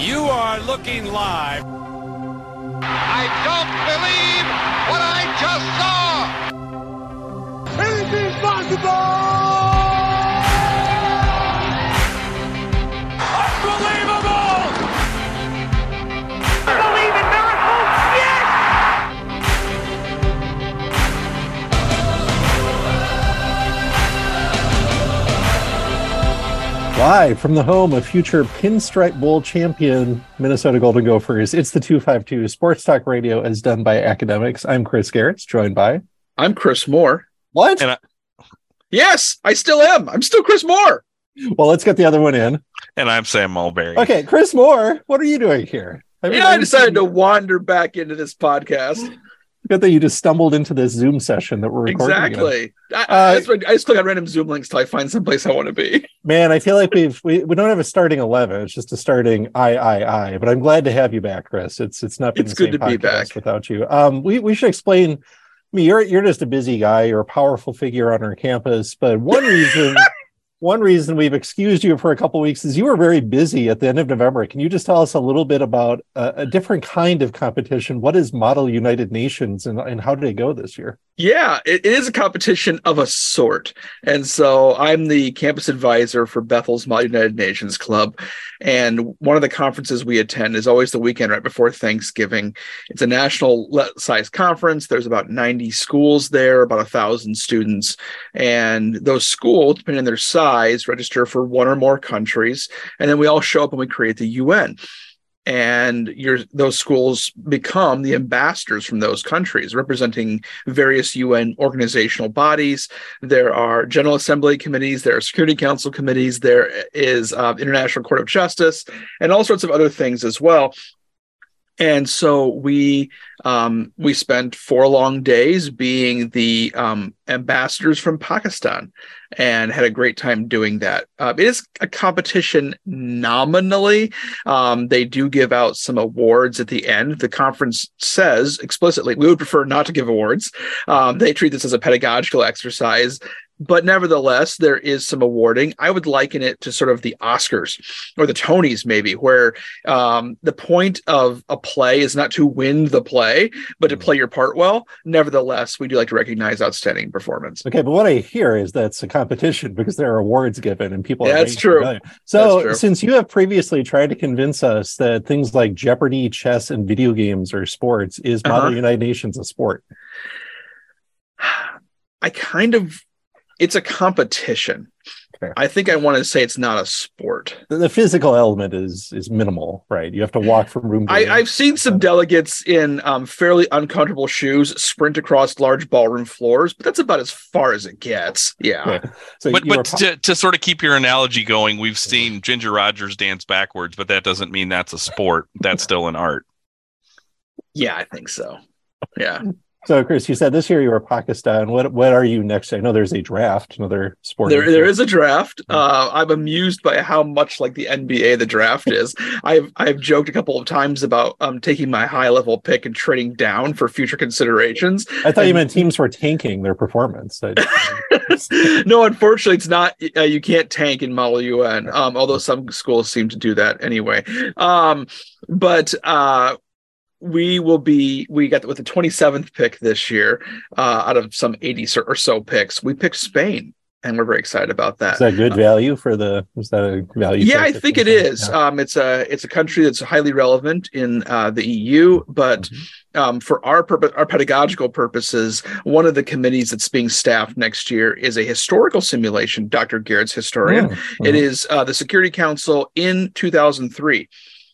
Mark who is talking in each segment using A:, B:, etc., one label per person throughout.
A: You are looking live.
B: I don't believe what I just
C: Live from the home of future Pinstripe Bowl champion Minnesota Golden Gophers, it's the 252 Sports Talk Radio as done by academics. I'm Chris Gehrz, joined by.
D: I'm Chris Moore.
C: What?
E: And I-
D: Yes, I still am. I'm still Chris Moore.
C: well, let's get the other one in.
E: And I'm Sam Mulberry.
C: Okay, Chris Moore, what are you doing here? mean,
D: Yeah, I decided to wander back into this podcast.
C: Good that you just stumbled into this Zoom session that we're recording.
D: Exactly. I,
C: Uh,
D: I, just click on random Zoom links till I find someplace I want to be.
C: Man, I feel like we've we, we don't have a starting eleven. It's just a starting I I I. But I'm glad to have you back, Chris. It's it's not been
D: It's
C: the
D: good
C: same
D: to be back.
C: without you. Um, we we should explain. I mean, you're you're just a busy guy. You're a powerful figure on our campus. But one reason, one reason we've excused you for a couple weeks is you were very busy at the end of November. Can you just tell us a little bit about a, a different kind of competition? What is Model United Nations, and and how did it go this year?
D: Yeah, it, it is a competition of a sort. And so I'm the campus advisor for Bethel's Model United Nations Club. And one of the conferences we attend is always the weekend right before Thanksgiving. It's a national size conference. There's about 90 schools there, about a thousand students. And those schools, depending on their size, register for one or more countries. And then we all show up and we create the UN and your those schools become the ambassadors from those countries representing various UN organizational bodies. There are general assembly committees there are security council committees there is uh, international court of justice and all sorts of other things as well. And so we um, we spent four long days being the um, ambassadors from Pakistan, and had a great time doing that. Uh, it is a competition nominally. Um, they do give out some awards at the end. The conference says explicitly we would prefer not to give awards. Um, they treat this as a pedagogical exercise. But nevertheless, there is some awarding. I would liken it to sort of the Oscars or the Tonys, maybe, where um, the point of a play is not to win the play, but to play your part well. Nevertheless, we do like to recognize outstanding performance.
C: Okay, but what I hear is that's a competition because there are awards given and people.
D: Yeah,
C: are
D: that's true.
C: familiar. So,
D: That's true.
C: since you have previously tried to convince us that things like Jeopardy, chess, and video games are sports, is Model
D: Uh-huh.
C: United Nations a sport?
D: I kind of, it's a competition.
C: Okay.
D: I think I want to say it's not a sport.
C: The, the physical element is is minimal, right? You have to walk from room to
D: I,
C: room.
D: I've seen some delegates in um, fairly uncomfortable shoes sprint across large ballroom floors, but that's about as far as it gets. Yeah.
C: Okay. So
E: But but
C: po-
E: to, to sort of keep your analogy going, we've seen Ginger Rogers dance backwards, but that doesn't mean that's a sport. That's still an art.
D: Yeah, I think so. Yeah.
C: So Chris, you said this year you were Pakistan. What what are you next? I know there's a draft, another sport.
D: There, there is a draft. Uh, I'm amused by how much like the NBA the draft is. I've I've joked a couple of times about um, taking my high level pick and trading down for future considerations.
C: I thought you meant teams were tanking their performance.
D: No, unfortunately, it's not. Uh, you can't tank in Model UN. Um, although some schools seem to do that anyway. Um, but uh, we will be. We got with the 27th pick this year uh, out of some 80 or- so picks. We picked Spain, and we're very excited about that.
C: Is that good value for the? Is that a value?
D: yeah, I think it is. Um, it's a it's a country that's highly relevant in uh, the EU, but
C: Mm-hmm.
D: um, for our purpose, our pedagogical purposes, one of the committees that's being staffed next year is a historical simulation. Dr. Gehrz's historian.
C: Mm-hmm.
D: is uh, the Security Council in 2003.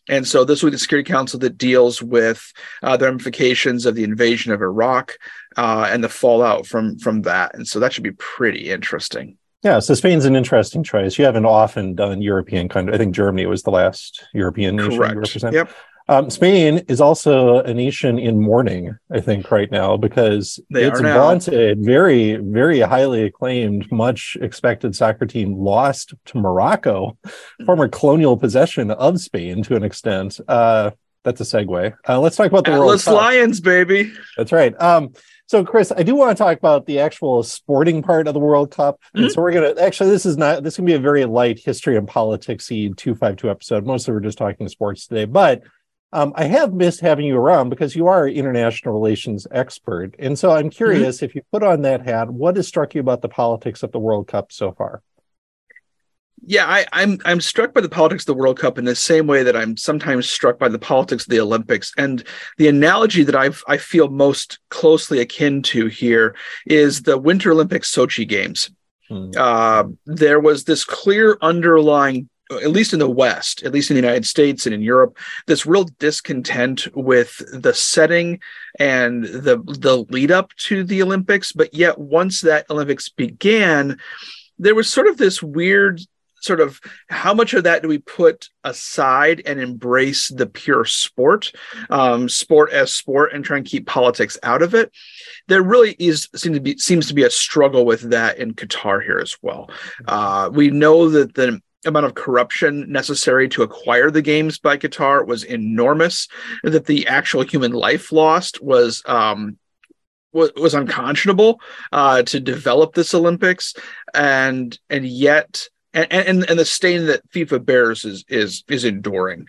D: And so this will be the Security Council that deals with uh, the ramifications of the invasion of Iraq uh, and the fallout from from that. And so that should be pretty interesting.
C: Yeah, so Spain's an interesting choice. You haven't often done European country. I think Germany was the last European nation you
D: Correct.
C: represent.
D: Yep.
C: Um, Spain is also a nation in mourning, I think, right now because
D: They
C: its vaunted, very, very highly acclaimed, much expected soccer team lost to Morocco, former colonial possession of Spain to an extent. Uh, that's a segue. Uh, let's talk about the World
D: Atlas
C: Cup.
D: Lions, baby.
C: That's right. Um, so, Chris, I do want to talk about the actual sporting part of the World Cup. And
D: Mhm.
C: so we're gonna actually this is not this can be a very light history and politicsy two five two episode. Mostly we're just talking sports today, but um, I have missed having you around because you are an international relations expert, and so I'm curious if you put on that hat, what has struck you about the politics of the World Cup so far?
D: Yeah, I, I'm I'm struck by the politics of the World Cup in the same way that I'm sometimes struck by the politics of the Olympics. And the analogy that I I feel most closely akin to here is the Winter Olympic Sochi Games.
C: Hmm.
D: Uh, there was this clear underlying, at least in the West, at least in the United States and in Europe, this real discontent with the setting and the the lead up to the Olympics. But yet, once that Olympics began, there was sort of this weird sort of how much of that do we put aside and embrace the pure sport um, sport as sport and try and keep politics out of it? There really is seem to be seems to be a struggle with that in qatar here as well. Uh, we know that the amount of corruption necessary to acquire the games by qatar was enormous that the actual human life lost was um, was, was unconscionable uh, to develop this Olympics, and and yet and, and and the stain that FIFA bears is is is enduring,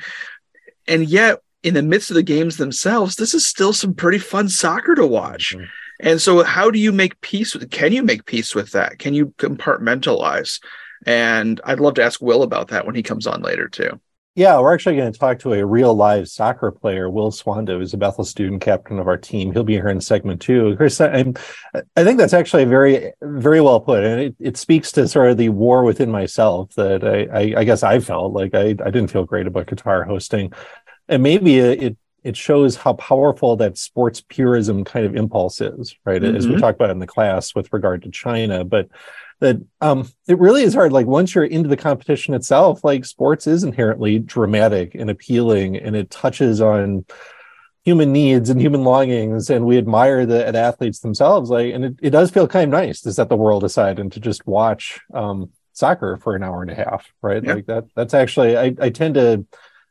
D: and yet in the midst of the games themselves, this is still some pretty fun soccer to watch.
C: Mhm.
D: And so, how do you make peace with? Can you make peace with that? Can you compartmentalize? And I'd love to ask Will about that when he comes on later too.
C: Yeah, we're actually going to talk to a real live soccer player, Will Swanda, who's a Bethel student captain of our team. He'll be here in segment two. Chris, I'm, I think that's actually very, very well put, and it, it speaks to sort of the war within myself that I, I, I guess I felt like I, I didn't feel great about Qatar hosting, and maybe it it shows how powerful that sports purism kind of impulse is, right? As we
D: Mhm.
C: talked about in the class with regard to China, but that um it really is hard like once you're into the competition itself like sports is inherently dramatic and appealing and it touches on human needs and human longings and we admire the, the athletes themselves like and it, it does feel kind of nice to set the world aside and to just watch um soccer for an hour and a half right
D: Yeah.
C: like that that's actually I, I tend to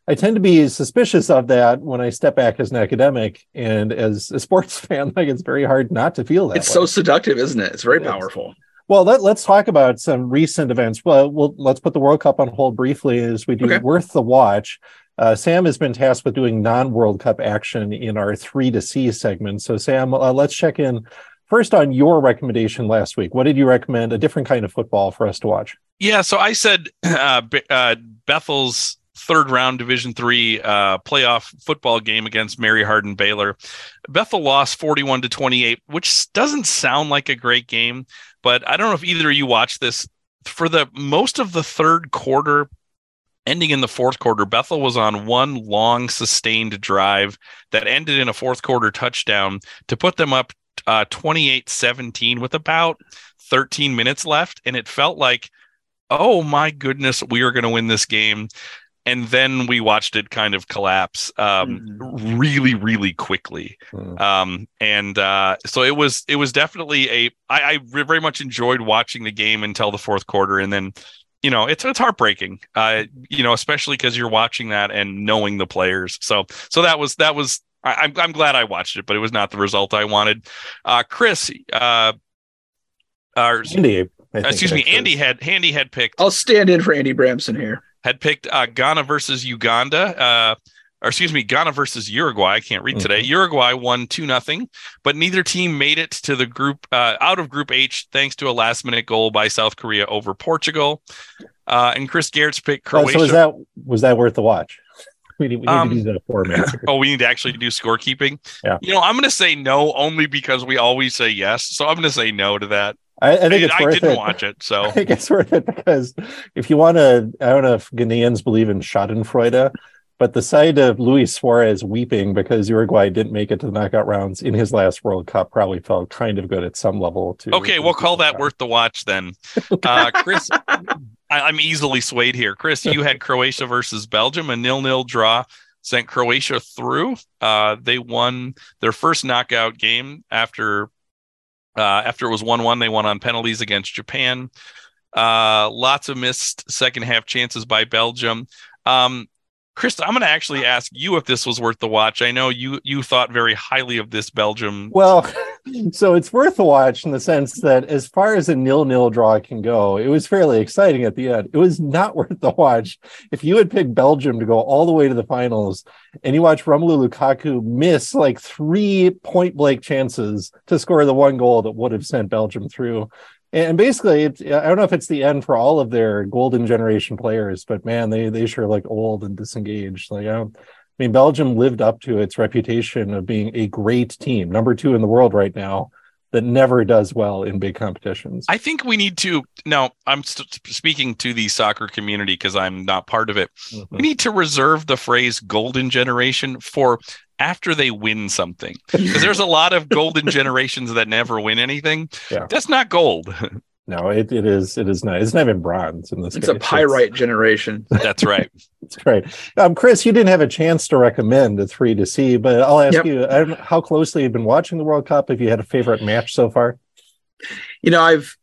C: I tend to be suspicious of that when I step back as an academic and as a sports fan. Like it's very hard not to feel that.
D: It's
C: way.
D: so seductive, isn't it? It's very powerful.
C: Well, let, let's talk about some recent events. Well, we'll let's put the World Cup on hold briefly as we do
D: Okay.
C: worth the watch. Uh, Sam has been tasked with doing non-World Cup action in our three to see segment. So, Sam, uh, let's check in first on your recommendation last week. What did you recommend? A different kind of football for us to watch.
E: Yeah, so I said uh, uh, Bethel's third round Division three uh, playoff football game against Mary Hardin Baylor. Bethel lost forty one to twenty eight, which doesn't sound like a great game, but I don't know if either of you watched this. For the most of the third quarter, ending in the fourth quarter, Bethel was on one long sustained drive that ended in a fourth quarter touchdown to put them up uh, 28-17 with about 13 minutes left and it felt like oh my goodness, we are going to win this game. And then we watched it kind of collapse um, really, really quickly.
C: Hmm.
E: Um, and uh, so it was, it was definitely a. I, I very much enjoyed watching the game until the fourth quarter, and then, you know, it's it's heartbreaking. Uh, you know, especially because you're watching that and knowing the players. So, so that was that was. I, I'm I'm glad I watched it, but it was not the result I wanted. Uh, Chris, uh, or
C: Andy, I
E: excuse me. Andy had Andy had picked
D: I'll stand in for Andy Bramsen here.
E: Had picked uh, Ghana versus Uganda. Uh, or excuse me, Ghana versus Uruguay. I can't read today. Uruguay won two nothing, but neither team made it to the group uh, out of Group H thanks to a last minute goal by South Korea over Portugal. Uh, and Chris Gehrz's picked
C: Oh,
E: Croatia.
C: so was that was that worth the watch? We need, we need
E: Um,
C: to do that format.
E: oh, we need to actually do scorekeeping.
C: Yeah.
E: You know, I'm going to say no only because we always say yes. So I'm going to say no to that.
C: I, I think
E: I,
C: it's
E: I
C: worth
E: didn't
C: it.
E: watch it, so
C: I think it's worth it because if you want to, I don't know if Ghanaians believe in Schadenfreude, but the sight of Luis Suarez weeping because Uruguay didn't make it to the knockout rounds in his last World Cup probably felt kind of good at some level too.
E: Okay, we'll call that worth the watch then. Uh, Chris, I, I'm easily swayed here. Chris, you had Croatia versus Belgium, a nil-nil draw sent Croatia through. Uh, they won their first knockout game after uh, after it was one-one. They won on penalties against Japan. Uh, lots of missed second half chances by Belgium. Um, Chris, I'm going to actually ask you if this was worth the watch. I know you you thought very highly of this Belgium.
C: Well, so it's worth a watch in the sense that as far as a nil-nil draw can go, it was fairly exciting at the end. It was not worth the watch if you had picked Belgium to go all the way to the finals and you watch Romelu Lukaku miss like three point blank chances to score the one goal that would have sent Belgium through. And basically, I don't know if it's the end for all of their golden generation players, but man, they they sure look old and disengaged. Like I don't. I mean, Belgium lived up to its reputation of being a great team, number two in the world right now, that never does well in big competitions.
E: I think we need to. Now, I'm st- speaking to the soccer community because I'm not part of it.
C: Mhm.
E: We need to reserve the phrase "golden generation" for after they win something, because there's a lot of golden generations that never win anything.
C: Yeah.
E: That's not gold.
C: No, it, it is it is not. It's not even bronze in this
D: It's
C: case.
D: a pyrite generation.
E: That's right.
C: That's right. Um, Chris, you didn't have a chance to recommend the three to see, but I'll ask
D: Yep.
C: you I don't how closely you've been watching the World Cup. If you had a favorite match so far,
D: You know, I've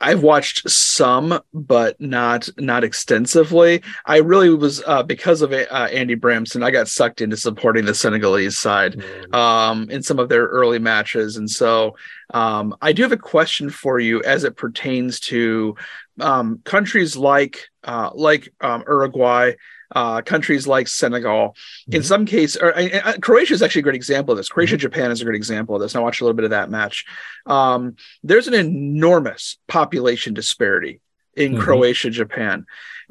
D: I've watched some, but not not extensively. I really was uh, because of uh, Andy Bramsen. I got sucked into supporting the Senegalese side um, in some of their early matches, and so um, I do have a question for you as it pertains to um, countries like uh, like um, Uruguay. Uh, countries like Senegal, in
C: Mhm.
D: some case, or, uh, Croatia is actually a great example of this. Croatia Japan is a great example of this. And I watched a little bit of that match. Um, there's an enormous population disparity in
C: Mhm.
D: Croatia, Japan.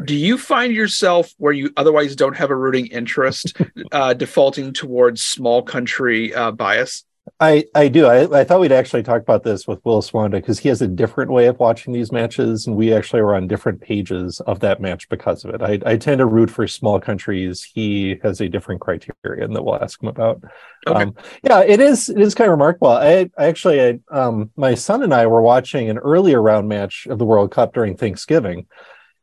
D: Do you find yourself where you otherwise don't have a rooting interest, uh, defaulting towards small country uh, bias?
C: I I do. I, I thought we'd actually talk about this with Will Swanda because he has a different way of watching these matches, and we actually were on different pages of that match because of it. I, I tend to root for small countries. He has a different criterion that we'll ask him about.
D: Okay.
C: Um, yeah, it is. It is kind of remarkable. I, I actually, I, um, my son and I were watching an earlier round match of the World Cup during Thanksgiving,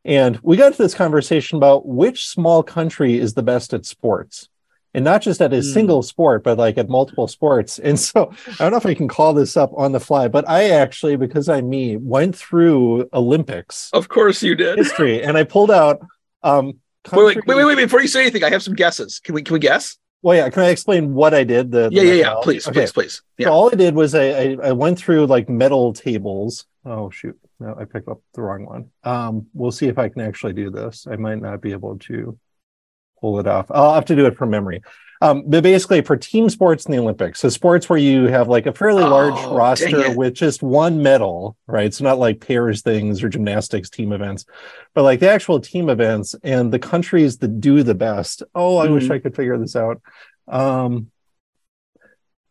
C: and we got to this conversation about which small country is the best at sports and not just at a
D: Hmm.
C: single sport, but like at multiple sports. And so I don't know if I can call this up on the fly, but I actually, because I'm me, went through Olympics
D: Of course you did.
C: history and I pulled out. Um,
D: Wait, wait, wait, wait, wait! Before you say anything, I have some guesses. Can we can we guess?
C: Well, yeah. Can I explain what I did? The, the
D: Yeah, yeah, yeah. Please,
C: Okay.
D: please, please.
C: So all I did was I, I I went through like medal tables. Oh shoot, no, I picked up the wrong one. Um, we'll see if I can actually do this. I might not be able to pull it off. I'll have to do it from memory. Um, but basically for team sports in the Olympics, so sports where you have like a fairly large
D: Oh, dang
C: roster with just one medal, right? It's not like pairs things or gymnastics team events, but like the actual team events and the countries that do the best. Oh, I wish
D: Mhm.
C: I could figure this out. Um,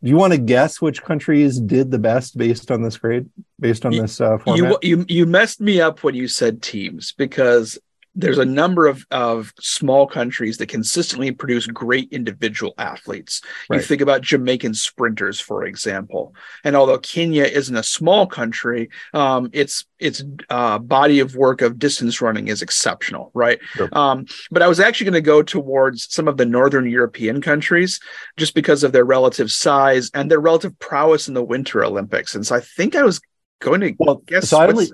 C: do you want to guess which countries did the best based on this grade, based on
D: Y-
C: this uh, format?
D: You you you messed me up when you said teams because there's a number of, of small countries that consistently produce great individual athletes. You think about Jamaican sprinters, for example. And although Kenya isn't a small country, um, its its uh, body of work of distance running is exceptional, right?
C: Sure.
D: Um, but I was actually going to go towards some of the Northern European countries just because of their relative size and their relative prowess in the Winter Olympics. And so I think I was going to
C: well,
D: guess
C: so I only.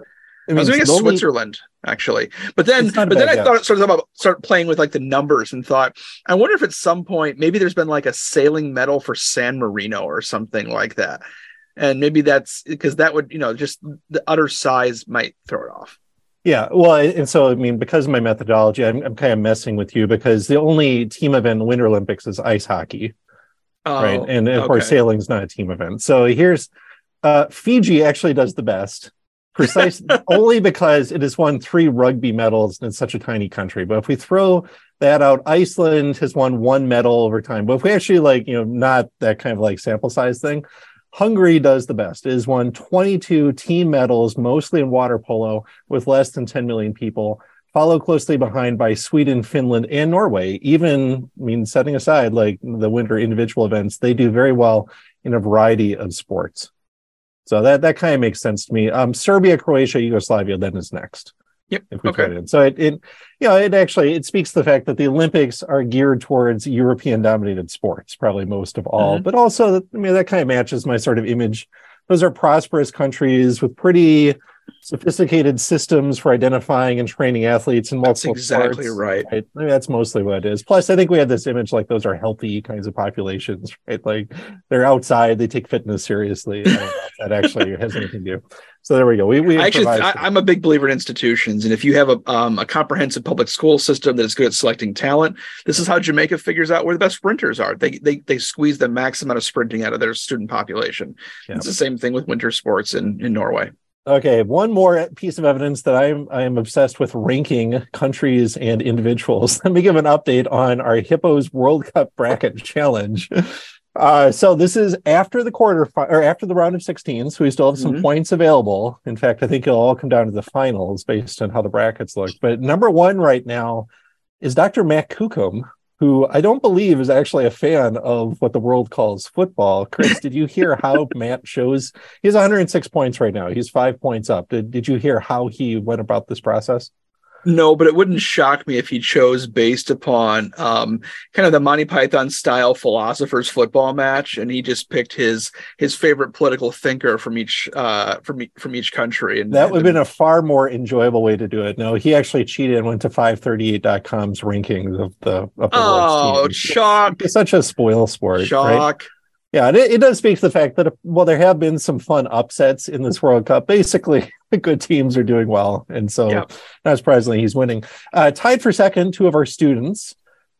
C: I
D: I was
C: mean,
D: going to
C: the
D: guess
C: only-
D: Switzerland actually, but then
C: It's not a
D: but then I
C: guess.
D: thought sort of about start playing with like the numbers and thought I wonder if at some point maybe there's been like a sailing medal for San Marino or something like that, and maybe that's because that would you know just the utter size might throw it off.
C: Yeah, well, and so I mean, because of my methodology, I'm, I'm kind of messing with you because the only team event in the Winter Olympics is ice hockey, right?
D: Oh,
C: And of course,
D: okay.
C: sailing's not a team event. So here's uh, Fiji actually does the best, precisely only because it has won three rugby medals and it's such a tiny country. But if we throw that out, Iceland has won one medal over time. But if we actually like, you know, not that kind of like sample size thing, Hungary does the best. It has won 22 team medals, mostly in water polo, with less than 10 million people. Followed closely behind by Sweden, Finland, and Norway. Even, I mean, setting aside like the winter individual events, they do very well in a variety of sports. So that that kind of makes sense to me. Um, Serbia, Croatia, Yugoslavia, then is next.
D: Yep.
C: If we
D: Okay.
C: it in. So it, it, you know, it actually it speaks to the fact that the Olympics are geared towards European dominated sports, probably most of all.
D: Mhm.
C: But also, I mean, that kind of matches my sort of image. Those are prosperous countries with pretty sophisticated systems for identifying and training athletes in
D: That's
C: multiple
D: exactly
C: sports,
D: right.
C: right? I mean, that's mostly what it is. Plus, I think we have this image like those are healthy kinds of populations, right? Like they're outside, they take fitness seriously. I don't know if that actually has anything to do. So there we go. We we
D: I actually, I, I'm a big believer in institutions, and if you have a um, a comprehensive public school system that is good at selecting talent, this is how Jamaica figures out where the best sprinters are. They they they squeeze the max amount of sprinting out of their student population.
C: Yeah.
D: It's the same thing with winter sports in in Norway.
C: Okay, one more piece of evidence that I'm I am obsessed with ranking countries and individuals. Let me give an update on our Hippos World Cup bracket challenge. Uh, so this is after the quarter fi- or after the round of 16, so we still have some
D: Mhm.
C: points available. In fact, I think it'll all come down to the finals based on how the brackets look. But number one right now is Dr. Matt Kukum, who I don't believe is actually a fan of what the world calls football. Chris, did you hear how Matt shows? He has 106 points right now. He's five points up. Did, did you hear how he went about this process?
D: No, but it wouldn't shock me if he chose based upon um, kind of the Monty Python style philosophers football match, and he just picked his his favorite political thinker from each uh, from from each country. And
C: That would have been a far more enjoyable way to do it. No, he actually cheated and went to 538.com's rankings of the of the
D: oh shock
C: It's such a spoil sport, right?
D: shock.
C: Yeah, and it, it does speak to the fact that well, there have been some fun upsets in this World Cup. Basically, good teams are doing well, and so
D: Yeah.
C: not surprisingly, he's winning. Uh, tied for second, two of our students,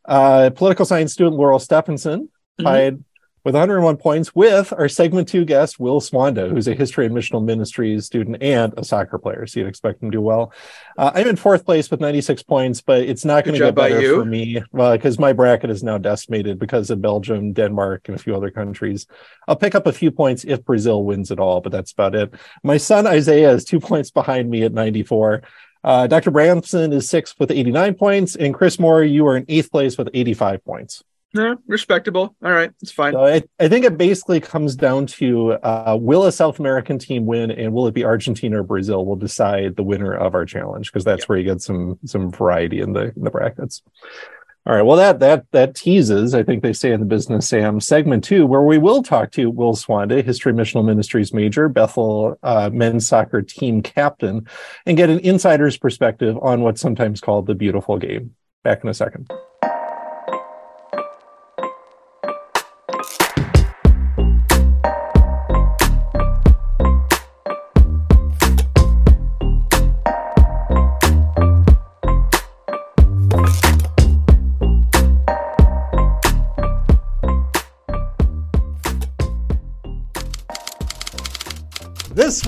C: uh, political science student Laurel Stephenson,
D: Mhm.
C: tied with 101 points with our segment two guest Will Swanda, who's a history and missional ministries student and a soccer player. So you'd expect him to do well. Uh, I'm in fourth place with 96 points, but it's not going to get better for me because my bracket is now decimated because of Belgium, Denmark, and a few other countries. I'll pick up a few points if Brazil wins it all, but that's about it. My son Isaiah is two points behind me at 94. Uh, Dr. Bramsen is sixth with 89 points, and Chris Moore, you are in eighth place with 85 points.
D: Yeah, respectable. All right, it's fine.
C: So I, I think it basically comes down to uh, will a South American team win, and will it be Argentina or Brazil will decide the winner of our challenge because that's where you get some some variety in the in the brackets. All right, well that that that teases, I think they say in the business Sam segment two, where we will talk to Will Swanda, History Missional Ministries major, Bethel uh, men's soccer team captain, and get an insider's perspective on what's sometimes called the beautiful game. Back in a second.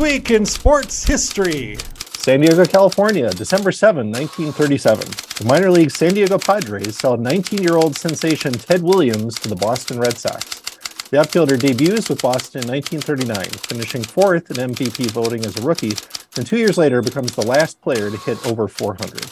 C: Week in sports history. San Diego, California, December 7, 1937. The minor league San Diego Padres sell 19 year old sensation Ted Williams to the Boston Red Sox. The outfielder debuts with Boston in 1939, finishing fourth in MVP voting as a rookie, and two years later becomes the last player to hit over 400.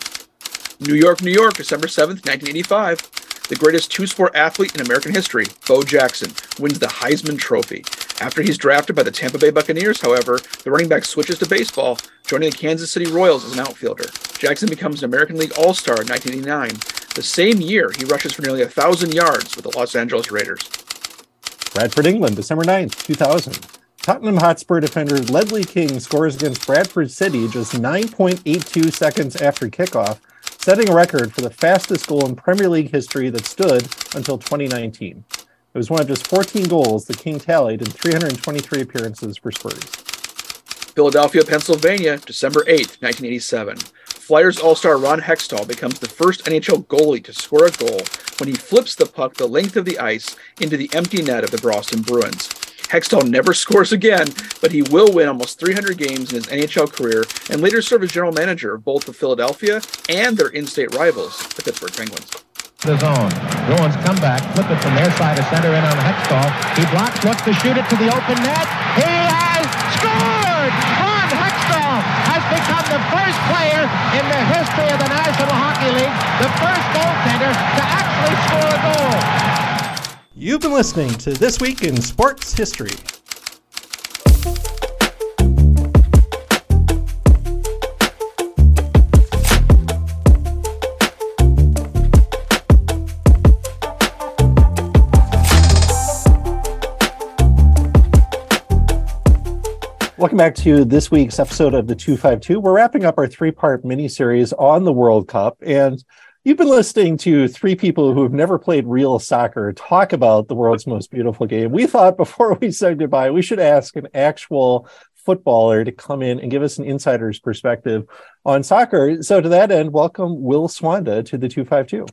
D: New York, New York, December 7th, 1985. The greatest two sport athlete in American history, Bo Jackson, wins the Heisman Trophy. After he's drafted by the Tampa Bay Buccaneers, however, the running back switches to baseball, joining the Kansas City Royals as an outfielder. Jackson becomes an American League All Star in 1989. The same year, he rushes for nearly 1,000 yards with the Los Angeles Raiders.
C: Bradford, England, December 9th, 2000. Tottenham Hotspur defender Ledley King scores against Bradford City just 9.82 seconds after kickoff, setting a record for the fastest goal in Premier League history that stood until 2019. It was one of just 14 goals that King tallied in 323 appearances for Spurs.
D: Philadelphia, Pennsylvania, December 8, 1987. Flyers All Star Ron Hextall becomes the first NHL goalie to score a goal when he flips the puck the length of the ice into the empty net of the Boston Bruins. Hextall never scores again, but he will win almost 300 games in his NHL career and later serve as general manager of both the Philadelphia and their in state rivals, the Pittsburgh Penguins.
F: The zone. Bruins come back, flip it from their side of center in on Hextall. He blocks, looks to shoot it to the open net. He has scored! Ron Hextall has become the first player in the history of the National Hockey League, the first goaltender to actually score a goal.
C: You've been listening to This Week in Sports History. Welcome back to this week's episode of the 252. We're wrapping up our three part mini series on the World Cup. And you've been listening to three people who have never played real soccer talk about the world's most beautiful game. We thought before we said goodbye, we should ask an actual footballer to come in and give us an insider's perspective on soccer. So, to that end, welcome Will Swanda to the 252.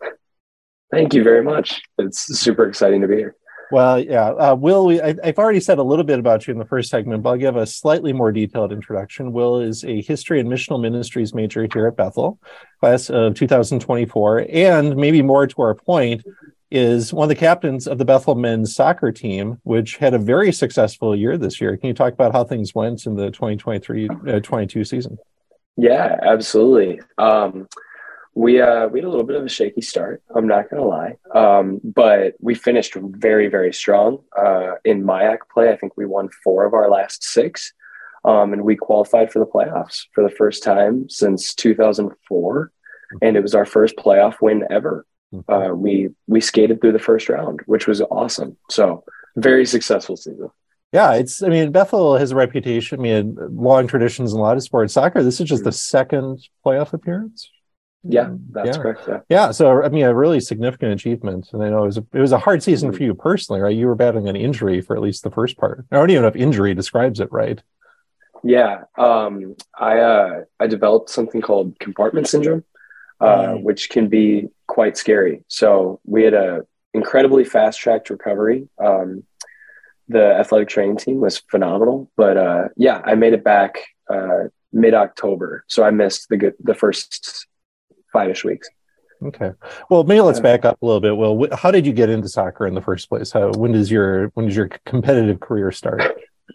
G: Thank you very much. It's super exciting to be here.
C: Well, yeah. Uh, Will, we, I, have already said a little bit about you in the first segment, but I'll give a slightly more detailed introduction. Will is a history and missional ministries major here at Bethel, class of 2024, and maybe more to our point, is one of the captains of the Bethel men's soccer team, which had a very successful year this year. Can you talk about how things went in the 2023 uh, 22 season?
G: Yeah, absolutely. Um, we uh, we had a little bit of a shaky start. I'm not gonna lie, um, but we finished very very strong uh, in MIAC play. I think we won four of our last six, um, and we qualified for the playoffs for the first time since 2004, and it was our first playoff win ever. Uh, we we skated through the first round, which was awesome. So very successful season.
C: Yeah, it's. I mean, Bethel has a reputation. I mean, long traditions in a lot of sports. Soccer. This is just the second playoff appearance.
G: Yeah, that's yeah. correct. Yeah.
C: yeah. So I mean, a really significant achievement, and I know it was a, it was a hard season for you personally, right? You were battling an injury for at least the first part. I don't even know if injury describes it right.
G: Yeah, um, I uh, I developed something called compartment syndrome, uh, mm. which can be quite scary. So we had a incredibly fast tracked recovery. Um, the athletic training team was phenomenal, but uh, yeah, I made it back uh, mid October, so I missed the good, the first five ish weeks.
C: Okay. Well, maybe let's back up a little bit. Well, how did you get into soccer in the first place? How when does your when does your competitive career start?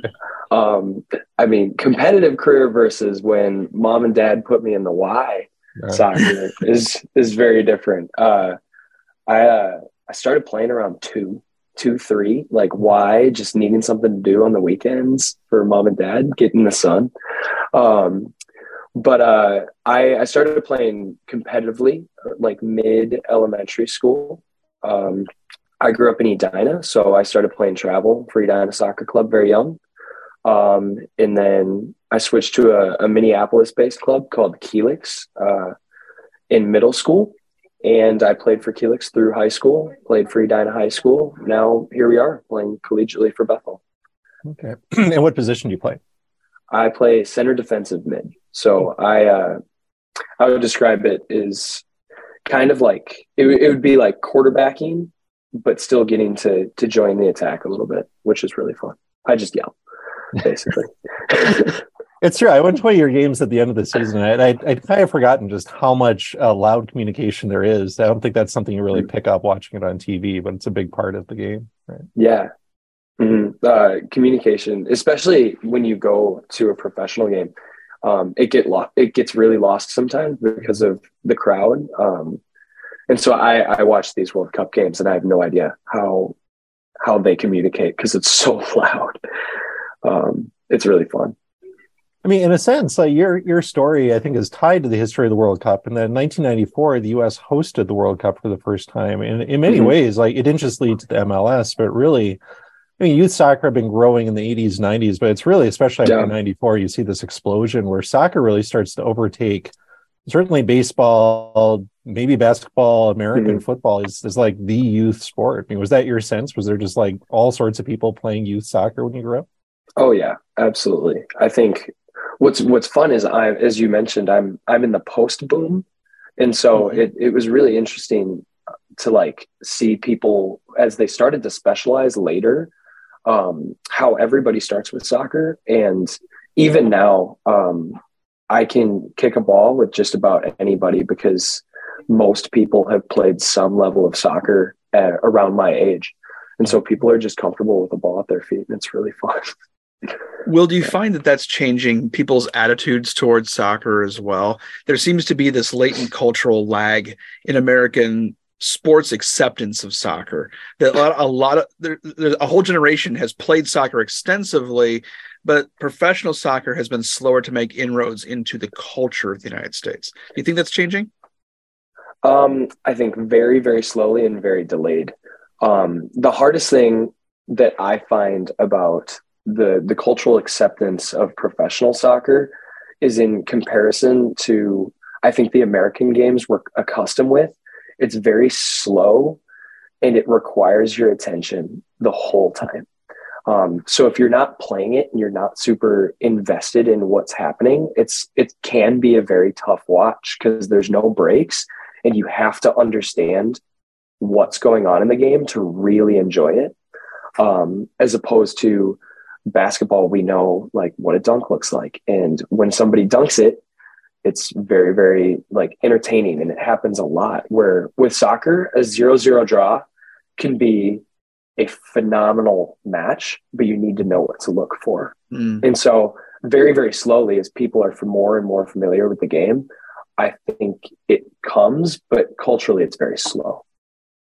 G: um, I mean, competitive career versus when mom and dad put me in the Y right. soccer is is very different. Uh, I uh, I started playing around two, two, three, like Y, just needing something to do on the weekends for mom and dad, getting the sun. Um, but uh, I, I started playing competitively like mid elementary school. Um, I grew up in Edina, so I started playing travel for Edina Soccer Club very young. Um, and then I switched to a, a Minneapolis based club called Keelix uh, in middle school. And I played for Keelix through high school, played for Edina High School. Now here we are playing collegiately for Bethel.
C: Okay. and what position do you play?
G: I play center defensive mid. So I uh, I would describe it as kind of like it, it would be like quarterbacking, but still getting to to join the attack a little bit, which is really fun. I just yell, basically.
C: it's true. I went to one of your games at the end of the season, and I, I'd kind of forgotten just how much uh, loud communication there is. I don't think that's something you really mm. pick up watching it on TV, but it's a big part of the game. Right?
G: Yeah, Mm-hmm. Uh, communication, especially when you go to a professional game, um, it get lo- it gets really lost sometimes because of the crowd. Um, and so I, I watch these World Cup games and I have no idea how how they communicate because it's so loud. Um, it's really fun.
C: I mean, in a sense, like your your story, I think, is tied to the history of the World Cup. And then, in 1994, the U.S. hosted the World Cup for the first time, and in many mm-hmm. ways, like it didn't just lead to the MLS, but really I mean, youth soccer had been growing in the 80s, 90s, but it's really, especially after yeah. 94, you see this explosion where soccer really starts to overtake certainly baseball, maybe basketball, American mm-hmm. football is, is like the youth sport. I mean, was that your sense? Was there just like all sorts of people playing youth soccer when you grew up?
G: Oh yeah, absolutely. I think what's what's fun is I as you mentioned, I'm I'm in the post boom. And so mm-hmm. it, it was really interesting to like see people as they started to specialize later um, how everybody starts with soccer. And even now, um, I can kick a ball with just about anybody because most people have played some level of soccer at, around my age. And so people are just comfortable with the ball at their feet, and it's really fun.
D: Will, do you find that that's changing people's attitudes towards soccer as well? There seems to be this latent cultural lag in American sports acceptance of soccer. That a lot, a lot of there, a whole generation has played soccer extensively, but professional soccer has been slower to make inroads into the culture of the United States. Do you think that's changing?
G: Um, I think very, very slowly and very delayed. Um, the hardest thing that I find about the the cultural acceptance of professional soccer is in comparison to I think the American games we're accustomed with. It's very slow and it requires your attention the whole time. Um, so if you're not playing it and you're not super invested in what's happening, it's it can be a very tough watch because there's no breaks and you have to understand what's going on in the game to really enjoy it. Um, as opposed to basketball, we know like what a dunk looks like. And when somebody dunks it, it's very, very like entertaining and it happens a lot. Where with soccer, a zero zero draw can be a phenomenal match, but you need to know what to look for. Mm. And so, very, very slowly, as people are more and more familiar with the game, I think it comes, but culturally, it's very slow.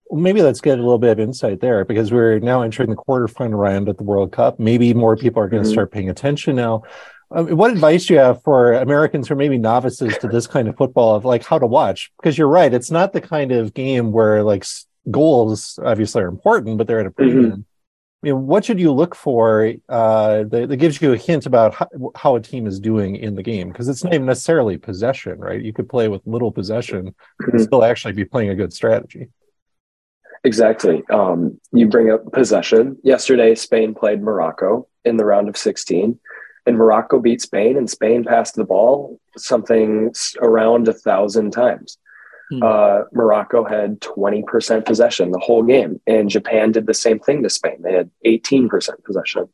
C: Maybe let's get a little bit of insight there because we're now entering the quarterfinal round at the World Cup. Maybe more people are going to mm-hmm. start paying attention now. Um, what advice do you have for Americans who are maybe novices to this kind of football of like how to watch? Because you're right, it's not the kind of game where like goals obviously are important, but they're at a premium. Mm-hmm. I mean, what should you look for uh, that, that, gives you a hint about how, how, a team is doing in the game? Because it's not even necessarily possession, right? You could play with little possession mm-hmm. and still actually be playing a good strategy.
G: Exactly. Um, you bring up possession. Yesterday, Spain played Morocco in the round of 16, and Morocco beat Spain, and Spain passed the ball something around a thousand times. Hmm. Uh, Morocco had 20% possession the whole game, and Japan did the same thing to Spain. They had 18% possession.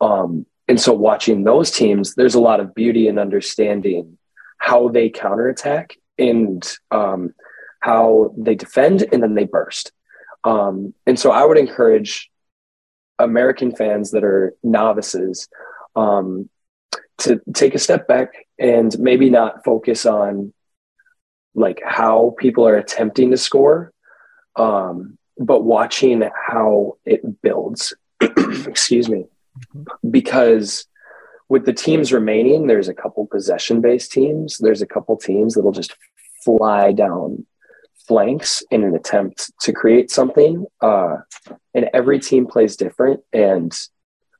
G: Um, and so, watching those teams, there's a lot of beauty in understanding how they counterattack and um, how they defend, and then they burst. Um, and so, I would encourage American fans that are novices um, to take a step back and maybe not focus on like how people are attempting to score, um, but watching how it builds. Excuse me, because with the teams remaining, there's a couple possession based teams. There's a couple teams that'll just fly down flanks in an attempt to create something. Uh, and every team plays different, and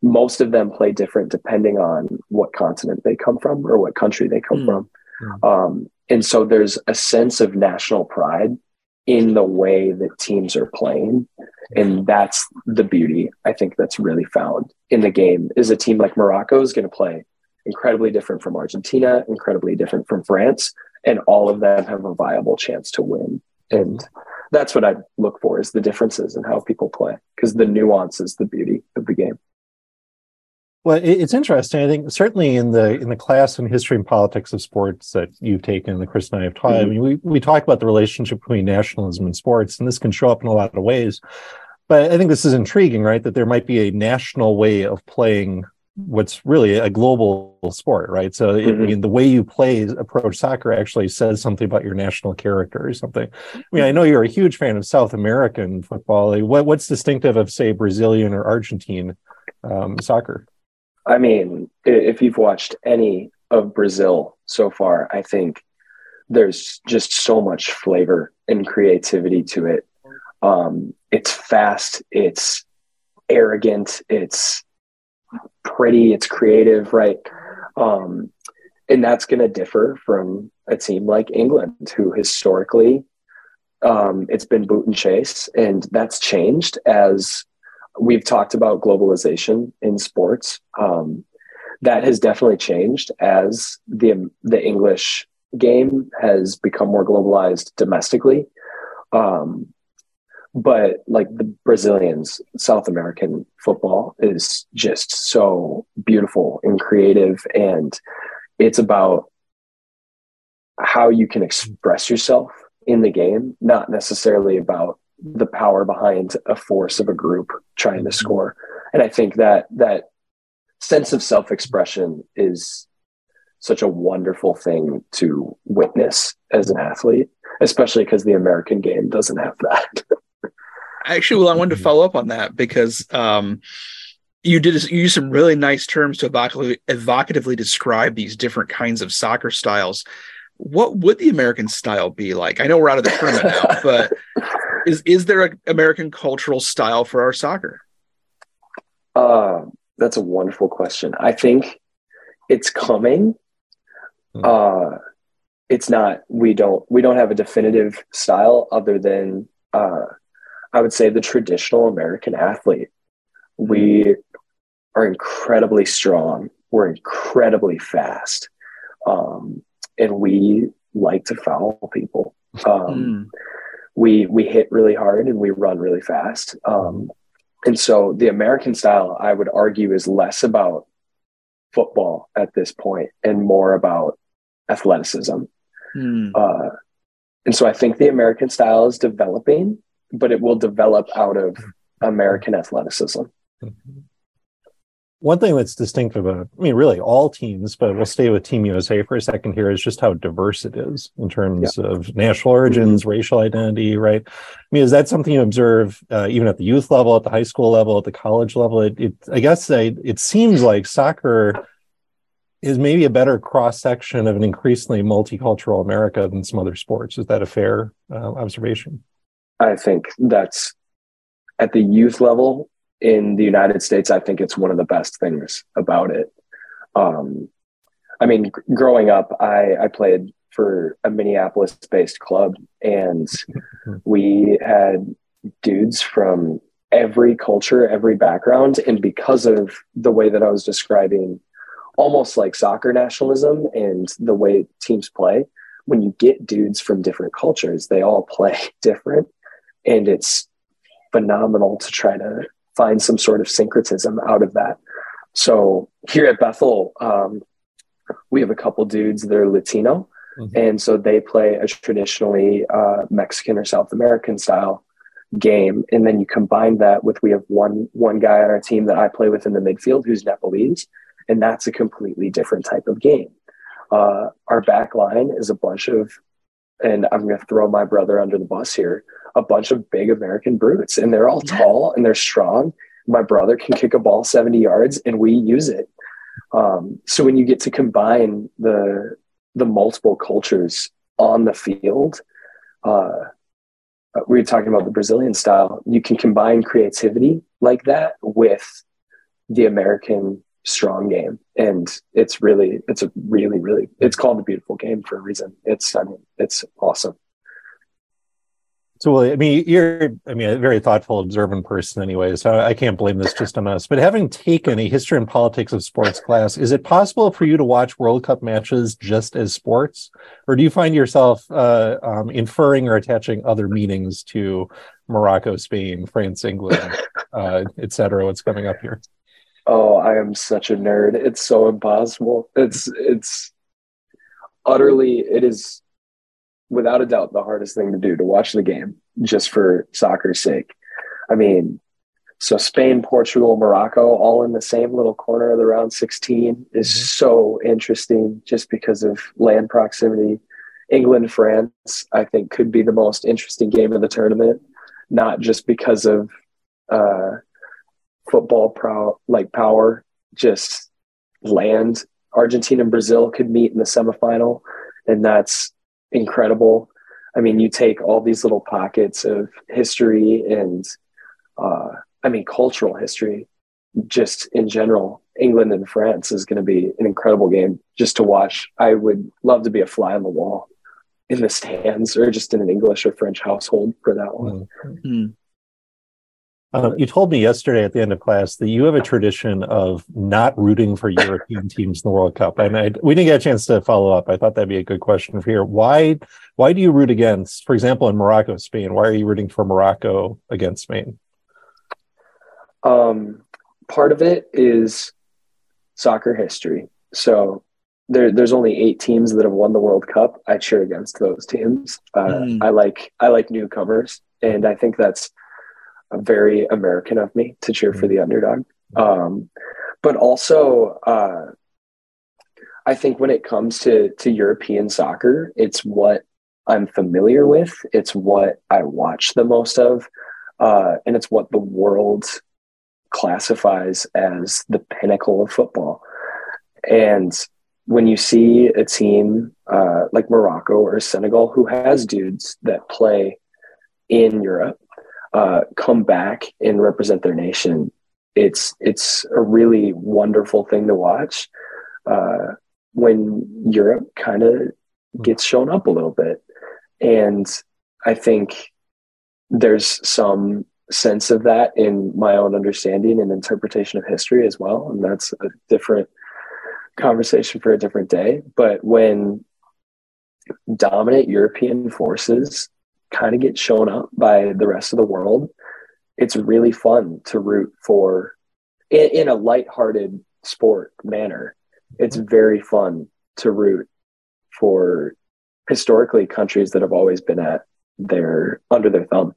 G: most of them play different depending on what continent they come from or what country they come mm. from. Mm. Um, and so there's a sense of national pride in the way that teams are playing. And that's the beauty I think that's really found in the game is a team like Morocco is going to play incredibly different from Argentina, incredibly different from France, and all of them have a viable chance to win. And that's what I look for is the differences in how people play because the nuance is the beauty of the game.
C: Well, it's interesting. I think certainly in the in the class in history and politics of sports that you've taken, that Chris and I have taught. Mm-hmm. I mean, we we talk about the relationship between nationalism and sports, and this can show up in a lot of ways. But I think this is intriguing, right? That there might be a national way of playing what's really a global sport, right? So, mm-hmm. I mean, the way you play approach soccer actually says something about your national character or something. I mean, I know you're a huge fan of South American football. What, what's distinctive of, say, Brazilian or Argentine um, soccer?
G: I mean, if you've watched any of Brazil so far, I think there's just so much flavor and creativity to it. Um, it's fast, it's arrogant, it's pretty, it's creative, right? Um, and that's going to differ from a team like England, who historically um, it's been boot and chase, and that's changed as we've talked about globalization in sports. Um, that has definitely changed as the the English game has become more globalized domestically. Um, but like the Brazilians, South American football is just so beautiful and creative, and it's about how you can express yourself in the game, not necessarily about the power behind a force of a group trying to mm-hmm. score. And I think that that sense of self-expression is such a wonderful thing to witness as an athlete, especially because the American game doesn't have that.
D: Actually, well, I wanted to follow up on that because um, you did you used some really nice terms to evocatively, evocatively describe these different kinds of soccer styles. What would the American style be like? I know we're out of the tournament now, but is is there an American cultural style for our soccer?
G: Uh, that's a wonderful question. I think it's coming.
C: Hmm.
G: Uh, it's not. We don't. We don't have a definitive style other than uh, I would say the traditional American athlete. We are incredibly strong. We're incredibly fast, um, and we like to foul people. Um, We we hit really hard and we run really fast. Um, and so the American style, I would argue, is less about football at this point and more about athleticism.
D: Hmm.
G: Uh, and so I think the American style is developing, but it will develop out of American athleticism.
C: One thing that's distinctive about, I mean, really all teams, but we'll stay with Team USA for a second here, is just how diverse it is in terms of national origins, racial identity, right? I mean, is that something you observe uh, even at the youth level, at the high school level, at the college level? It, it I guess I, it seems like soccer is maybe a better cross section of an increasingly multicultural America than some other sports. Is that a fair uh, observation?
G: I think that's at the youth level in the United States. I think it's one of the best things about it. Um, I mean, g- growing up, I, I played for a Minneapolis based club, and we had dudes from every culture, every background. And because of the way that I was describing almost like soccer nationalism and the way teams play, when you get dudes from different cultures, they all play different. And it's phenomenal to try to find some sort of syncretism out of that. So here at Bethel, um, we have a couple dudes that are Latino.
C: Mhm.
G: And so they play a traditionally uh, Mexican or South American style game. And then you combine that with we have one one guy on our team that I play with in the midfield who's Nepalese, and that's a completely different type of game. Uh, our back line is a bunch of, and I'm going to throw my brother under the bus here, a bunch of big American brutes, and they're all tall and they're strong. My brother can kick a ball 70 yards, and we use it. Um, so when you get to combine the the multiple cultures on the field, uh, we were talking about the Brazilian style. You can combine creativity like that with the American strong game, and it's really, it's a really, really, it's called the beautiful game for a reason. It's, I mean, it's awesome.
C: So, well, I mean, you're, I mean, a very thoughtful, observant person anyway, so I can't blame this just on us. But having taken a history and politics of sports class, is it possible for you to watch World Cup matches just as sports? Or do you find yourself uh, um, inferring or attaching other meanings to Morocco, Spain, France, England, uh, et cetera? What's coming up here?
G: Oh, I am such a nerd. It's so impossible. It's, it's utterly, it is without a doubt the hardest thing to do to watch the game just for soccer's sake. I mean, so Spain, Portugal, Morocco, all in the same little corner of the round 16 is so interesting just because of land proximity. England, France, I think could be the most interesting game of the tournament, not just because of uh, football pro like power, just land. Argentina and Brazil could meet in the semifinal, and that's incredible. I mean, you take all these little pockets of history and, uh, I mean, cultural history, just in general. England and France is going to be an incredible game just to watch. I would love to be a fly on the wall in the stands or just in an English or French household for that one.
D: Hmm.
C: Um, you told me yesterday at the end of class that you have a tradition of not rooting for European teams in the World Cup, and I, we didn't get a chance to follow up. I thought that'd be a good question for here. Why? Why do you root against, for example, in Morocco, Spain? Why are you rooting for Morocco against Spain?
G: Um, part of it is soccer history. So there, there's only eight teams that have won the World Cup. I cheer against those teams. Uh,
D: Mm.
G: I like I like newcomers, and I think that's very American of me to cheer for the underdog. Um, but also, uh, I think when it comes to to European soccer, it's what I'm familiar with. It's what I watch the most of, uh, and it's what the world classifies as the pinnacle of football. And when you see a team uh, like Morocco or Senegal, who has dudes that play in Europe, uh, come back and represent their nation, it's it's a really wonderful thing to watch uh, when Europe kind of gets shown up a little bit, and I think there's some sense of that in my own understanding and interpretation of history as well, and that's a different conversation for a different day. But when dominant European forces kind of get shown up by the rest of the world, it's really fun to root for in, in a lighthearted sport manner. It's very fun to root for historically countries that have always been at their under their thumb.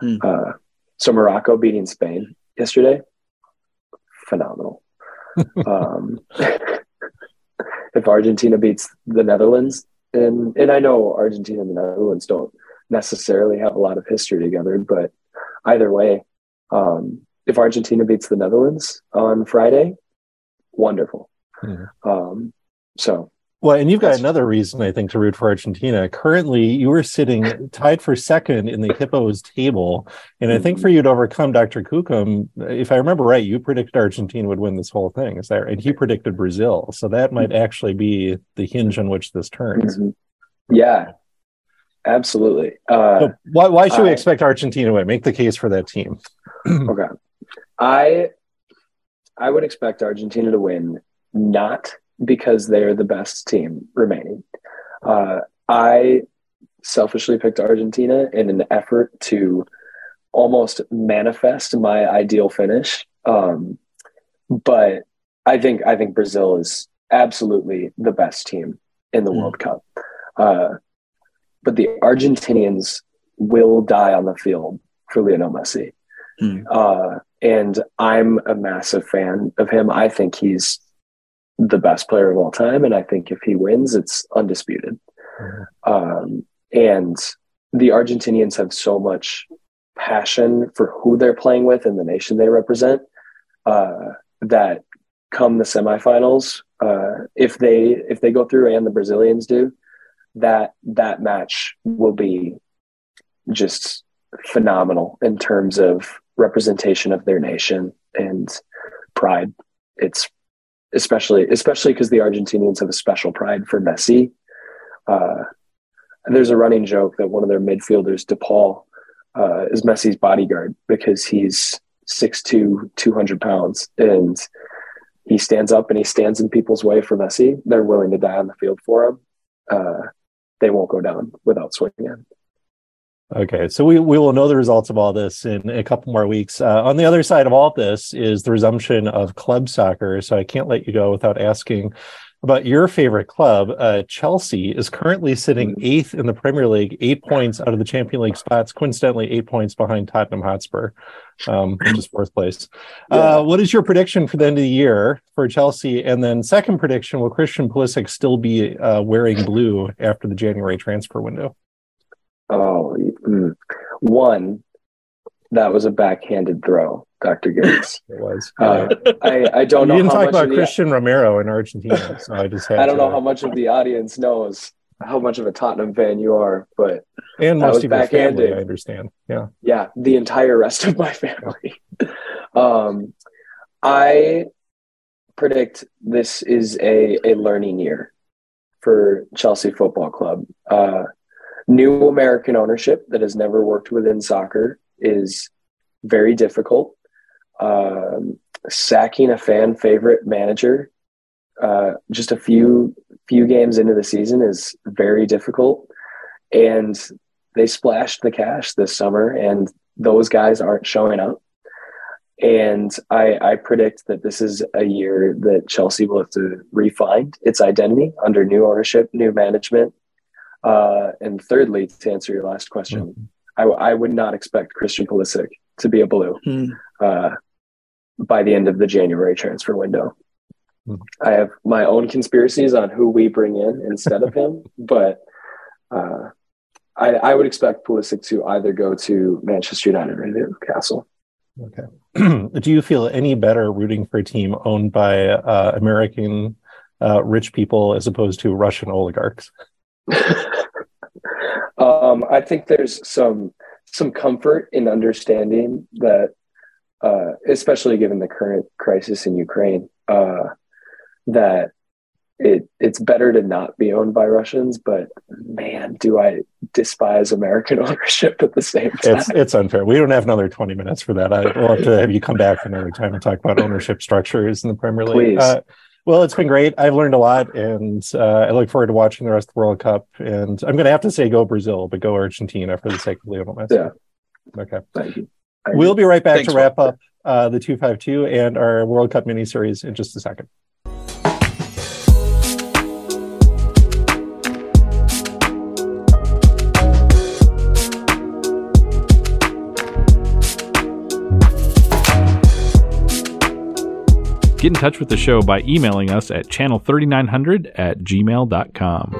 G: Hmm. Uh, so Morocco beating Spain yesterday, phenomenal. um, if Argentina beats the Netherlands, and and I know Argentina and the Netherlands don't necessarily have a lot of history together, but either way, um, if Argentina beats the Netherlands on Friday, wonderful. Mm-hmm. Um, so
C: well, and you've got another reason I think to root for Argentina. Currently, you are sitting tied for second in the Hippos table, and I think mm-hmm. for you to overcome Dr. Kukum, if I remember right, you predicted Argentina would win this whole thing. Is that right? And he predicted Brazil, so that might mm-hmm. actually be the hinge on which this turns.
G: Mm-hmm. Yeah, absolutely. Uh,
C: so why why should I, we expect Argentina to win? Make the case for that team.
G: okay, I I would expect Argentina to win, not because they're the best team remaining. Uh, I selfishly picked Argentina in an effort to almost manifest my ideal finish. Um, but I think I think Brazil is absolutely the best team in the mm. World Cup. Uh, but the Argentinians will die on the field for Lionel Messi. Mm. Uh, and I'm a massive fan of him. I think he's the best player of all time. And I think if he wins, it's undisputed. Mm-hmm. Um, and the Argentinians have so much passion for who they're playing with and the nation they represent uh, that come the semifinals, uh, if they if they go through and the Brazilians do, that that match will be just phenomenal in terms of representation of their nation and pride. It's especially especially because the Argentinians have a special pride for Messi. Uh, there's a running joke that one of their midfielders, De Paul, uh, is Messi's bodyguard because he's 6'2", 200 pounds, and he stands up and he stands in people's way for Messi. They're willing to die on the field for him. Uh, they won't go down without swinging. in.
C: Okay, so we, we will know the results of all this in a couple more weeks. Uh, on the other side of all this is the resumption of club soccer. So I can't let you go without asking about your favorite club. Uh, Chelsea is currently sitting eighth in the Premier League, eight points out of the Champion League spots, coincidentally, eight points behind Tottenham Hotspur, um, which is fourth place. Uh, what is your prediction for the end of the year for Chelsea? And then, second prediction will Christian Pulisic still be uh, wearing blue after the January transfer window?
G: Oh, mm. one, that was a backhanded throw, Dr. Gates.
C: it was.
G: Uh, I, I don't know.
C: you didn't talk about Cristian the, Romero in Argentina, so I just
G: I don't to, know how much of the audience knows how much of a Tottenham fan you are, but
C: and most of your family, I understand. Yeah,
G: yeah, the entire rest of my family. um, I predict this is a a learning year for Chelsea Football Club. Uh, new American ownership that has never worked within soccer is very difficult. Um, sacking a fan favorite manager uh, just a few few games into the season is very difficult, and they splashed the cash this summer, and those guys aren't showing up. And I, I predict that this is a year that Chelsea will have to refine its identity under new ownership, new management, uh, and thirdly, to answer your last question, mm-hmm. I, I, would not expect Christian Pulisic to be a blue mm-hmm. uh, by the end of the January transfer window. Mm-hmm. I have my own conspiracies on who we bring in instead of him, but uh, I, I, would expect Pulisic to either go to Manchester United or Newcastle.
C: Okay. Do you feel any better rooting for a team owned by uh, American uh, rich people as opposed to Russian oligarchs?
G: um, I think there's some some comfort in understanding that uh, especially given the current crisis in Ukraine, uh, that it it's better to not be owned by Russians. But man, do I despise American ownership at the same time.
C: It's it's unfair. We don't have another twenty minutes for that. I will have to have you come back another time and talk about ownership structures in the Premier League.
G: Please.
C: Uh, well, it's been great. I've learned a lot, and uh, I look forward to watching the rest of the World Cup. And I'm going to have to say go Brazil, but go Argentina for the sake of Lionel Messi.
G: Yeah.
C: Okay.
G: Thank you.
C: We'll be right back
D: Thanks,
C: to wrap up uh, the 252 and our World Cup mini series in just a second.
H: Get in touch with the show by emailing us at channel3900 at gmail.com.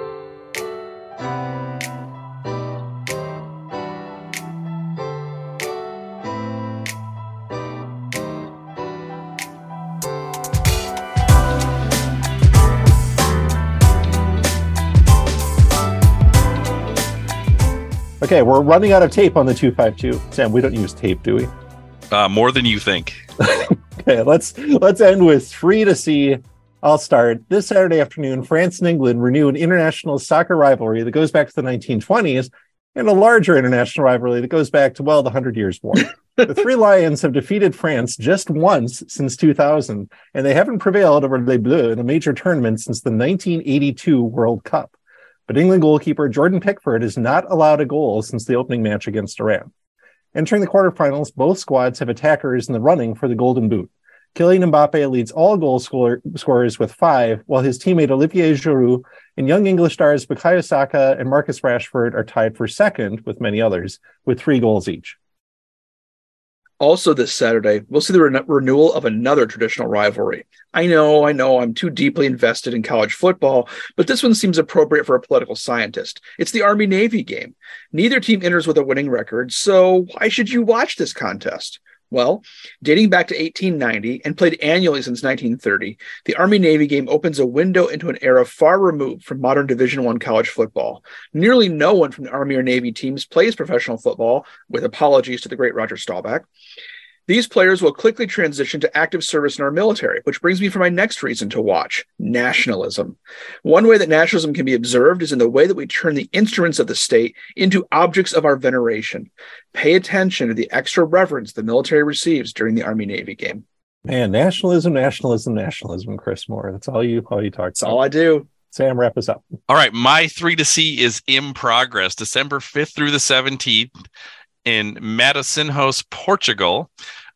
C: Okay, we're running out of tape on the 252. Sam, we don't use tape, do we?
E: Uh, more than you think.
C: Okay, let's let's end with three to see. I'll start this Saturday afternoon. France and England renew an international soccer rivalry that goes back to the 1920s, and a larger international rivalry that goes back to well the Hundred Years' War. the Three Lions have defeated France just once since 2000, and they haven't prevailed over Les Bleus in a major tournament since the 1982 World Cup. But England goalkeeper Jordan Pickford has not allowed a goal since the opening match against Iran. Entering the quarterfinals, both squads have attackers in the running for the Golden Boot. Kylian Mbappe leads all goal scorer, scorers with five, while his teammate Olivier Giroud and young English stars Bukayo Saka and Marcus Rashford are tied for second with many others, with three goals each.
D: Also, this Saturday, we'll see the ren- renewal of another traditional rivalry. I know, I know, I'm too deeply invested in college football, but this one seems appropriate for a political scientist. It's the Army Navy game. Neither team enters with a winning record, so why should you watch this contest? Well, dating back to 1890 and played annually since 1930, the Army Navy game opens a window into an era far removed from modern Division One college football. Nearly no one from the Army or Navy teams plays professional football, with apologies to the great Roger Staubach. These players will quickly transition to active service in our military, which brings me for my next reason to watch nationalism. One way that nationalism can be observed is in the way that we turn the instruments of the state into objects of our veneration. Pay attention to the extra reverence the military receives during the Army Navy game.
C: Man, nationalism, nationalism, nationalism, Chris Moore. That's all you all you talk
D: That's
C: about.
D: all I do.
C: Sam, wrap us up.
E: All right, my three to see is in progress, December 5th through the 17th in Matosinhos, Portugal.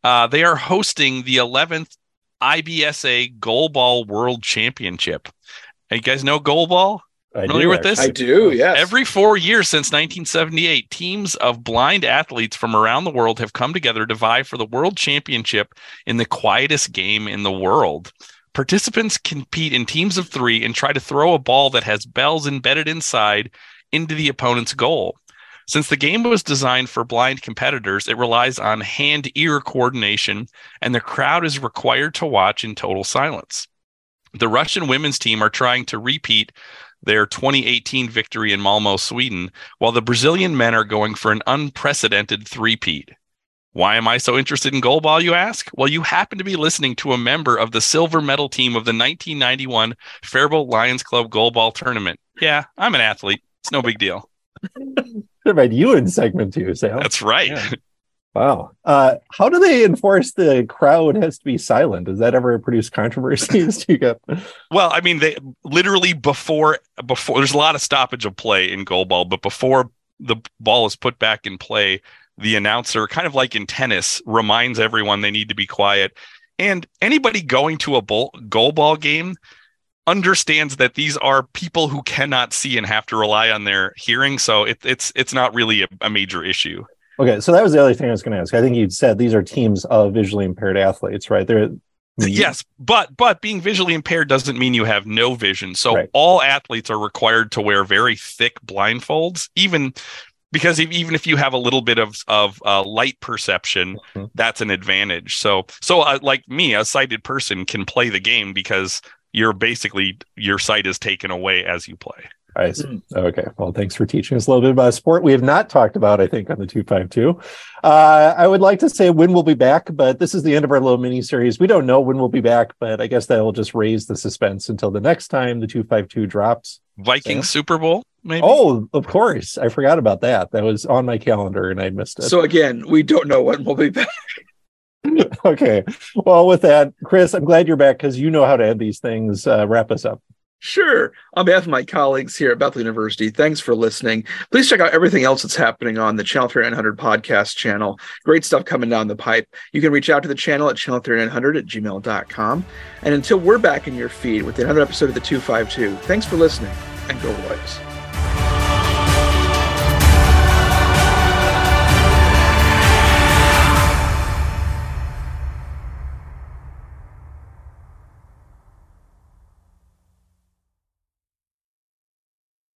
E: Uh, they are hosting the 11th IBSA Goalball World Championship. You guys know goalball?
C: I
E: Familiar
C: do,
E: with this?
D: I do, yes.
E: Every four years since 1978, teams of blind athletes from around the world have come together to vie for the world championship in the quietest game in the world. Participants compete in teams of three and try to throw a ball that has bells embedded inside into the opponent's goal. Since the game was designed for blind competitors, it relies on hand ear coordination, and the crowd is required to watch in total silence. The Russian women's team are trying to repeat their 2018 victory in Malmo, Sweden, while the Brazilian men are going for an unprecedented three-peat. Why am I so interested in goalball, you ask? Well, you happen to be listening to a member of the silver medal team of the 1991 Faribault Lions Club goalball tournament. Yeah, I'm an athlete. It's no big deal.
C: Should have had you in segment two, Sam.
E: That's right.
C: Yeah. Wow. Uh, how do they enforce the crowd has to be silent? Does that ever produce controversies? Do you get?
E: Well, I mean, they literally before before there's a lot of stoppage of play in goalball, but before the ball is put back in play, the announcer, kind of like in tennis, reminds everyone they need to be quiet. And anybody going to a bowl, goalball game understands that these are people who cannot see and have to rely on their hearing. So it, it's it's not really a, a major issue.
C: Okay, so that was the other thing I was going to ask. I think you'd said these are teams of visually impaired athletes, right? They're
E: Yes, but but being visually impaired doesn't mean you have no vision. So
C: Right.
E: all athletes are required to wear very thick blindfolds, even because if, even if you have a little bit of of uh, light perception,
C: Mhm.
E: that's an advantage. So so uh, like me, a sighted person can play the game because you're basically your sight is taken away as you play.
C: I see. Okay. Well, thanks for teaching us a little bit about sport we have not talked about, I think, on the 252. Uh, I would like to say when we'll be back, but this is the end of our little mini series. We don't know when we'll be back, but I guess that will just raise the suspense until the next time the 252 drops.
E: Viking yeah. Super Bowl, maybe?
C: Oh, of course. I forgot about that. That was on my calendar and I missed it.
D: So, again, we don't know when we'll be back.
C: okay. Well, with that, Chris, I'm glad you're back because you know how to end these things. Uh, wrap us up.
D: Sure. On behalf of my colleagues here at Bethel University, thanks for listening. Please check out everything else that's happening on the Channel 3900 podcast channel. Great stuff coming down the pipe. You can reach out to the channel at channel3900 at gmail.com. And until we're back in your feed with another episode of the 252, thanks for listening and go Royals.